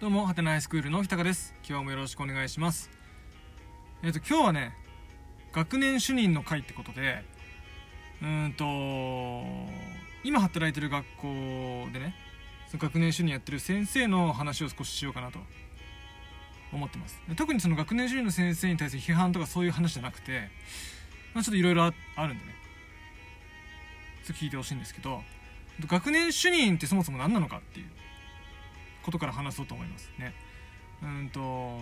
どうも、はてなハイスクールの日高です。今日もよろしくお願いします。えっ、と、今日はね、学年主任の会ってことで、うんと、今働いてる学校でね、その学年主任やってる先生の話を少ししようかなと思ってます。特にその学年主任の先生に対する批判とかそういう話じゃなくて、まあ、ちょっといろいろあるんでね、ちょっと聞いてほしいんですけど、学年主任ってそもそも何なのかっていうことから話そうと思いますね。うんと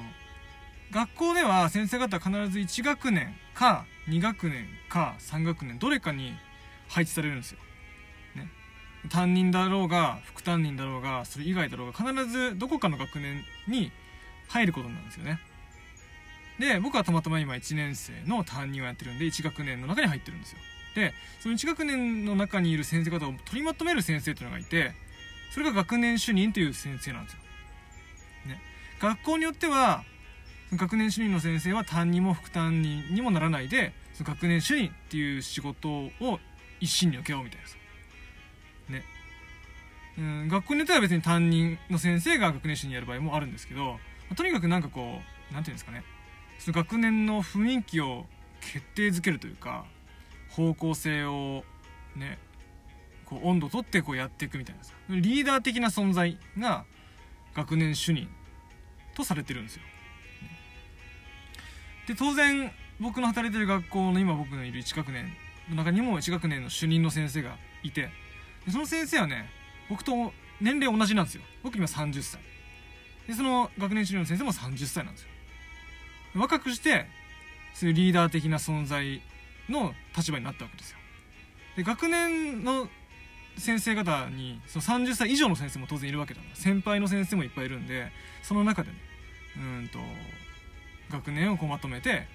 学校では先生方は必ず1学年か2学年か3学年どれかに配置されるんですよ。ね、担任だろうが副担任だろうがそれ以外だろうが必ずどこかの学年に入ることなんですよね。で僕はたまたま今1年生の担任をやってるんで1学年の中に入ってるんですよ。でその1学年の中にいる先生方を取りまとめる先生というのがいてそれが学年主任という先生なんですよ。ね、学校によっては学年主任の先生は担任も副担任にもならないでその学年主任っていう仕事を一身に受けようみたいなさ。ね。うん、学校によっては別に担任の先生が学年主任やる場合もあるんですけど、とにかくなんかこう、なんていうんですかね。その学年の雰囲気を決定づけるというか、方向性をね、こう温度とってこうやっていくみたいなさリーダー的な存在が学年主任とされてるんですよ。で当然僕の働いてる学校の今僕のいる1学年の中にも1学年の主任の先生がいてでその先生はね僕と年齢同じなんですよ。僕今30歳。でその学年主任の先生も30歳なんですよ。若くしてそういうリーダー的な存在の立場になったわけですよ。で学年の先生方にその30歳以上の先生も当然いるわけだから先輩の先生もいっぱいいるんでその中でねうんと学年をこうまとめて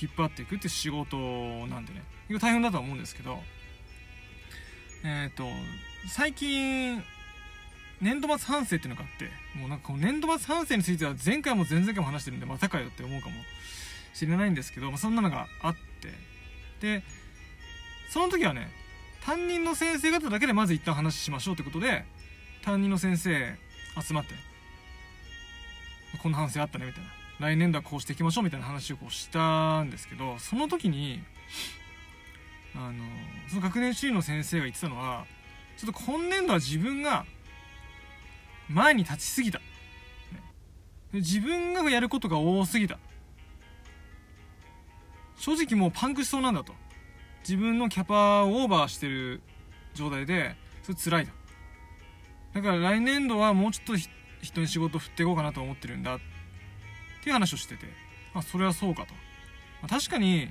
引っ張っていくって仕事なんでね。大変だとは思うんですけどえっ、と最近年度末反省っていうのがあってもうなんかこの年度末反省については前回も前々回も話してるんでまたかよって思うかもしれないんですけど、まあ、そんなのがあって。でその時はね担任の先生方だけでまず一旦話しましょうってことで担任の先生集まってこんな反省あったねみたいな。来年度はこうしていきましょうみたいな話をこうしたんですけどその時にあのその学年主任の先生が言ってたのはちょっと今年度は自分が前に立ちすぎた、自分がやることが多すぎた。正直もうパンクしそうなんだと。自分のキャパをオーバーしてる状態でそれ辛いとだから来年度はもうちょっと人に仕事振っていこうかなと思ってるんだ。っていう話をしてて。まあそれはそうかと、まあ、確かに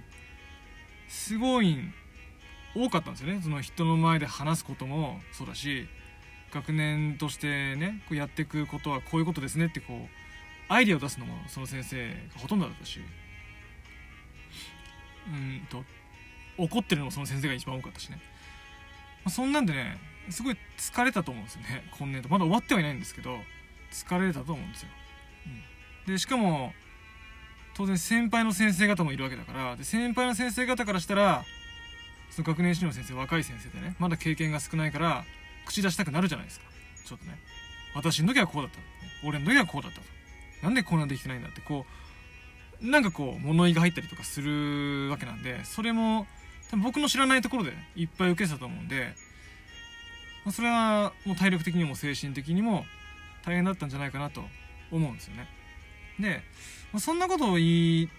すごい多かったんですよね。その人の前で話すこともそうだし学年としてねこうやっていくことはこういうことですねってこうアイディアを出すのもその先生がほとんどだったし。うんと。怒ってるのもその先生が一番多かったしね、まあ、そんなんでねすごい疲れたと思うんですよね。今年度。まだ終わってはいないんですけど疲れたと思うんですよ、うん、でしかも当然先輩の先生方もいるわけだからで先輩の先生方からしたらその学年主任の先生若い先生でねまだ経験が少ないから口出したくなるじゃないですか。ちょっとね。私の時はこうだった、俺の時はこうだったと。なんでこんなできてないんだってこうなんかこう物言いが入ったりとかするわけなんでそれも僕の知らないところでいっぱい受けてたと思うんで、ま、それはもう体力的にも精神的にも大変だったんじゃないかなと思うんですよね。で、まあ、そんなことを言っ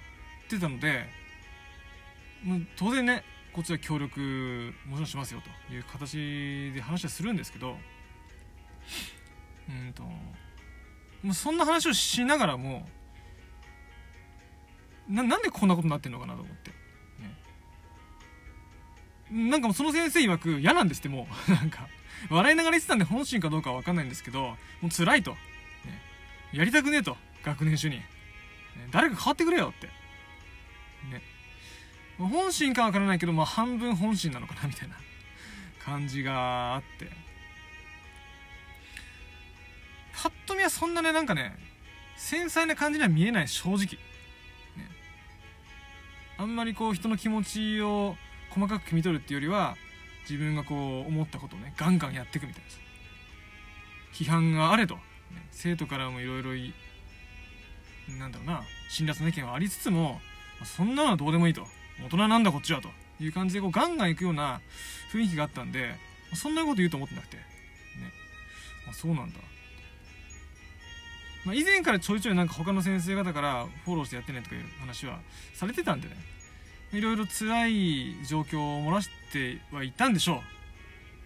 てたので、まあ、当然ねこっちは協力もちろんしますよという形で話はするんですけどうんともうそんな話をしながらもななんでこんなことになってんのかなと思って。なんかもうその先生曰く嫌なんですってもう。なんか笑いながら言ってたんで本心かどうかは分かんないんですけどもう辛いと、ね、やりたくねえと学年主任、ね、誰か変わってくれよって。ね。本心か分からないけど、まあ、半分本心なのかなみたいな。感じがあって。ぱっと見はそんなねなんかね繊細な感じには見えない正直、ね、あんまりこう人の気持ちを細かく汲み取るっていうよりは自分がこう思ったことをねガンガンやっていくみたいな批判があれと、生徒からもいろいろなんだろうな辛辣な意見はありつつもそんなのはどうでもいいと。大人なんだこっちはと。いう感じでこうガンガン行くような雰囲気があったんでそんなこと言うと思ってなくて。ね。あそうなんだ。まあ、以前からちょいちょいなんか他の先生方からフォローしてやってねとかいう話はされてたんでね。いろいろ辛い状況を漏らしてはいたんでしょ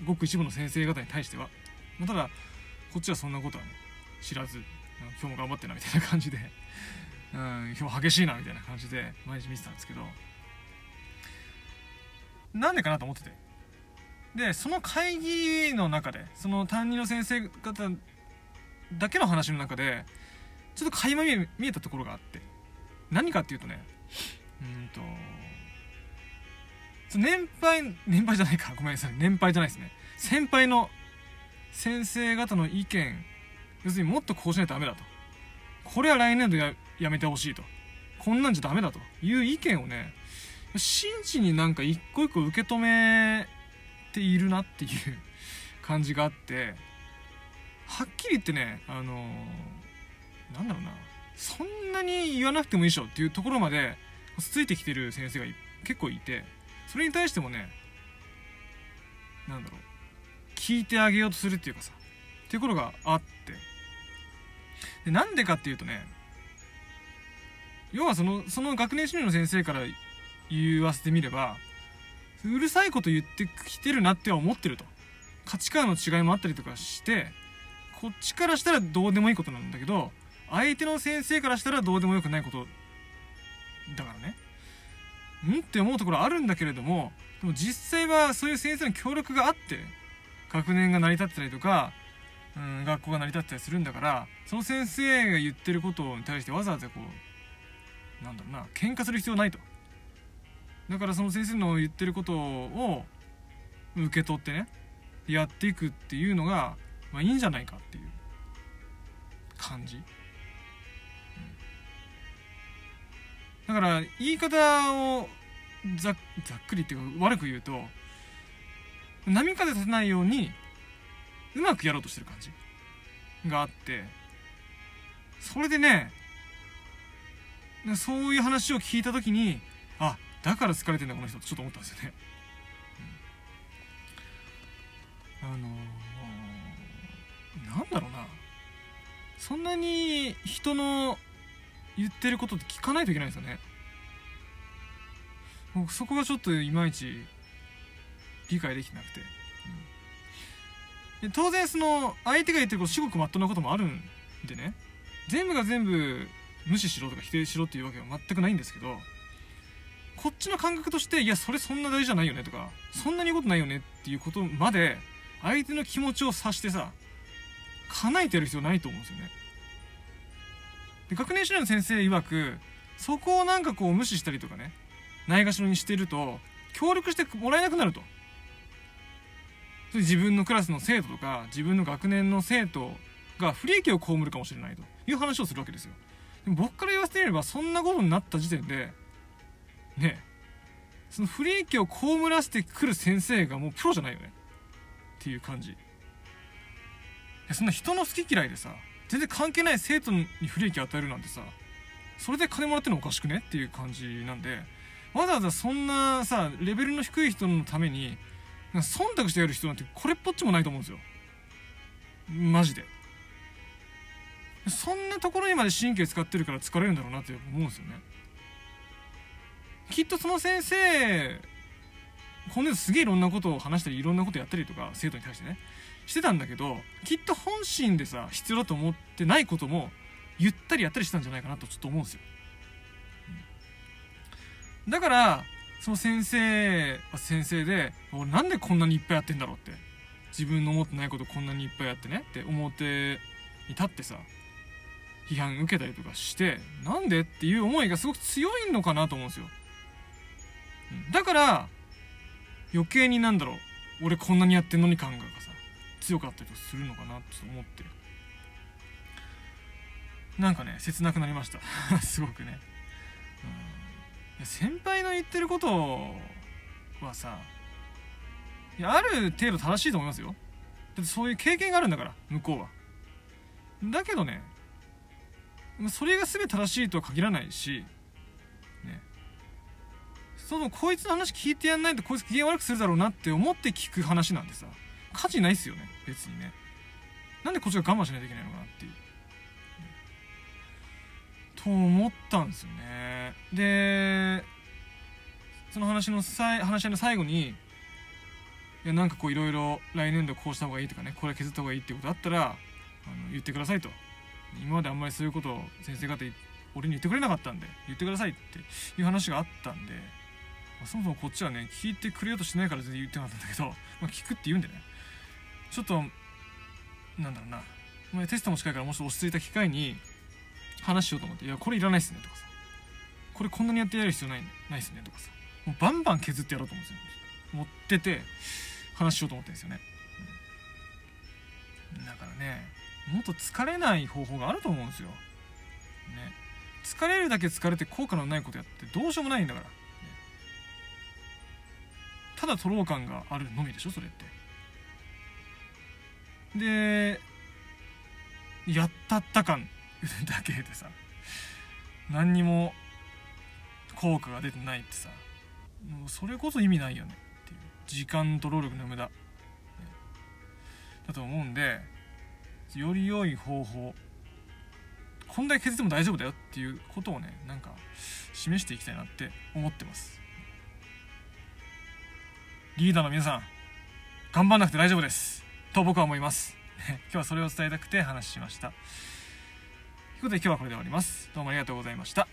う。ごく一部の先生方に対しては、まあ、ただこっちはそんなことは、ね、知らず今日も頑張ってなみたいな感じで、うん、今日激しいなみたいな感じで毎日見てたんですけど。なんでかなと思ってて。でその会議の中でその担任の先生方だけの話の中でちょっと垣間見えたところがあって。何かっていうとねうんと年配年配じゃないか。ごめんなさい。年配じゃないですね。先輩の先生方の意見要するにもっとこうしないとダメだと。これは来年度ややめてほしいと。こんなんじゃダメだと。いう意見をね真摯になんか一個一個受け止めているなっていう 感じがあってはっきり言ってねあのー、なんだろうな。そんなに言わなくてもいいでしょっていうところまでついてきてる先生が結構いて。それに対してもねなんだろう聞いてあげようとするっていうかさっていうことがあって。でなんでかっていうとね要はそのその学年主任の先生から言わせてみればうるさいこと言ってきてるなっては思ってると。価値観の違いもあったりとかしてこっちからしたらどうでもいいことなんだけど相手の先生からしたらどうでもよくないことだからね。ん？って思うところあるんだけれどもでも実際はそういう先生の協力があって学年が成り立ってたりとか、うん、学校が成り立ってたりするんだからその先生が言ってることに対してわざわざこうなんだろうな喧嘩する必要ないと。だからその先生の言ってることを受け取ってねやっていくっていうのがまあいいんじゃないかっていう感じ、だから言い方をざっくりっていうか悪く言うと波風立てないようにうまくやろうとしてる感じがあってそれでねそういう話を聞いた時にあだから疲れてんだこの人ってちょっと思ったんですよね、あのなんだろうな。そんなに人の言ってることって聞かないといけないんですよね。僕そこがちょっといまいち理解できてなくて、うん、で当然その相手が言ってること至極まっとうなこともあるんでね。全部が全部無視しろとか否定しろっていうわけは全くないんですけどこっちの感覚としていやそれそんな大事じゃないよねとかそんなに言うことないよねっていうことまで相手の気持ちを察してさ叶えてやる必要ないと思うんですよね。で学年主任の先生曰くそこをなんかこう無視したりとかねないがしろにしてると協力してもらえなくなると。自分のクラスの生徒とか自分の学年の生徒が不利益を被るかもしれないという話をするわけですよ。でも僕から言わせてみればそんなことになった時点でねその不利益を被らせてくる先生がもうプロじゃないよね。っていう感じ。そんな人の好き嫌いでさ全然関係ない生徒に不利益与えるなんてさそれで金もらってるのおかしくね？っていう感じなんでわざわざそんなさレベルの低い人のために忖度してやる人なんてこれっぽっちもないと思うんですよ。マジで。そんなところにまで神経使ってるから疲れるんだろうなって思うんですよね。きっとその先生今年すげえいろんなことを話したりいろんなことやったりとか生徒に対してね。してたんだけどきっと本心でさ必要だと思ってないことも言ったりやったりしたんじゃないかなとちょっと思うんですよ、だからその先生は先生で俺なんでこんなにいっぱいやってんだろうって自分の思ってないことこんなにいっぱいやってねって表に立ってさ批判受けたりとかしてなんでっていう思いがすごく強いのかなと思うんですよ。だから余計になんだろう俺こんなにやってんのに感がさ強かったりするのかなって思って。なんかね切なくなりました。すごくね、うん、先輩の言ってることはさある程度正しいと思いますよ。だってそういう経験があるんだから向こうは。だけどねそれが全て正しいとは限らないしね。そのこいつの話聞いてやんないとこいつ機嫌悪くするだろうなって思って聞く話なんでさ。価値ないっすよね別にね。なんでこっちが我慢しないといけないのかなっていう、と思ったんですよね。でその話のさい話し合いの最後にいやなんかこういろいろ来年度こうした方がいいとかねこれ削った方がいいってことあったらあの言ってくださいと。今まであんまりそういうことを先生方俺に言ってくれなかったんで言ってくださいっていう話があったんで、ま、そもそもこっちはね聞いてくれようとしてないから全然言ってなかったんだけど、まあ、聞くって言うんでね。ちょっとなんだろうな、まあ、テストも近いからもし落ち着いた機会に話しようと思って「いやこれいらないっすね」とかさ「これこんなにやってやる必要ないないっすね」とかさ。もうバンバン削ってやろうと思うんですよ。持ってて話しようと思ってんですよね、だからねもっと疲れない方法があると思うんですよ、ね、疲れるだけ疲れて効果のないことやってどうしようもないんだから、ね、ただとろう感があるのみでしょそれって。でやったった感 だけでさ何にも効果が出てないってさもうそれこそ意味ないよねっていう。時間と労力の無駄、だと思うんでより良い方法こんだけ削っても大丈夫だよっていうことをねなんか示していきたいなって思ってます。リーダーの皆さん頑張んなくて大丈夫です。と僕は思います。今日はそれを伝えたくて話しました。ということで今日はこれで終わります。どうもありがとうございました。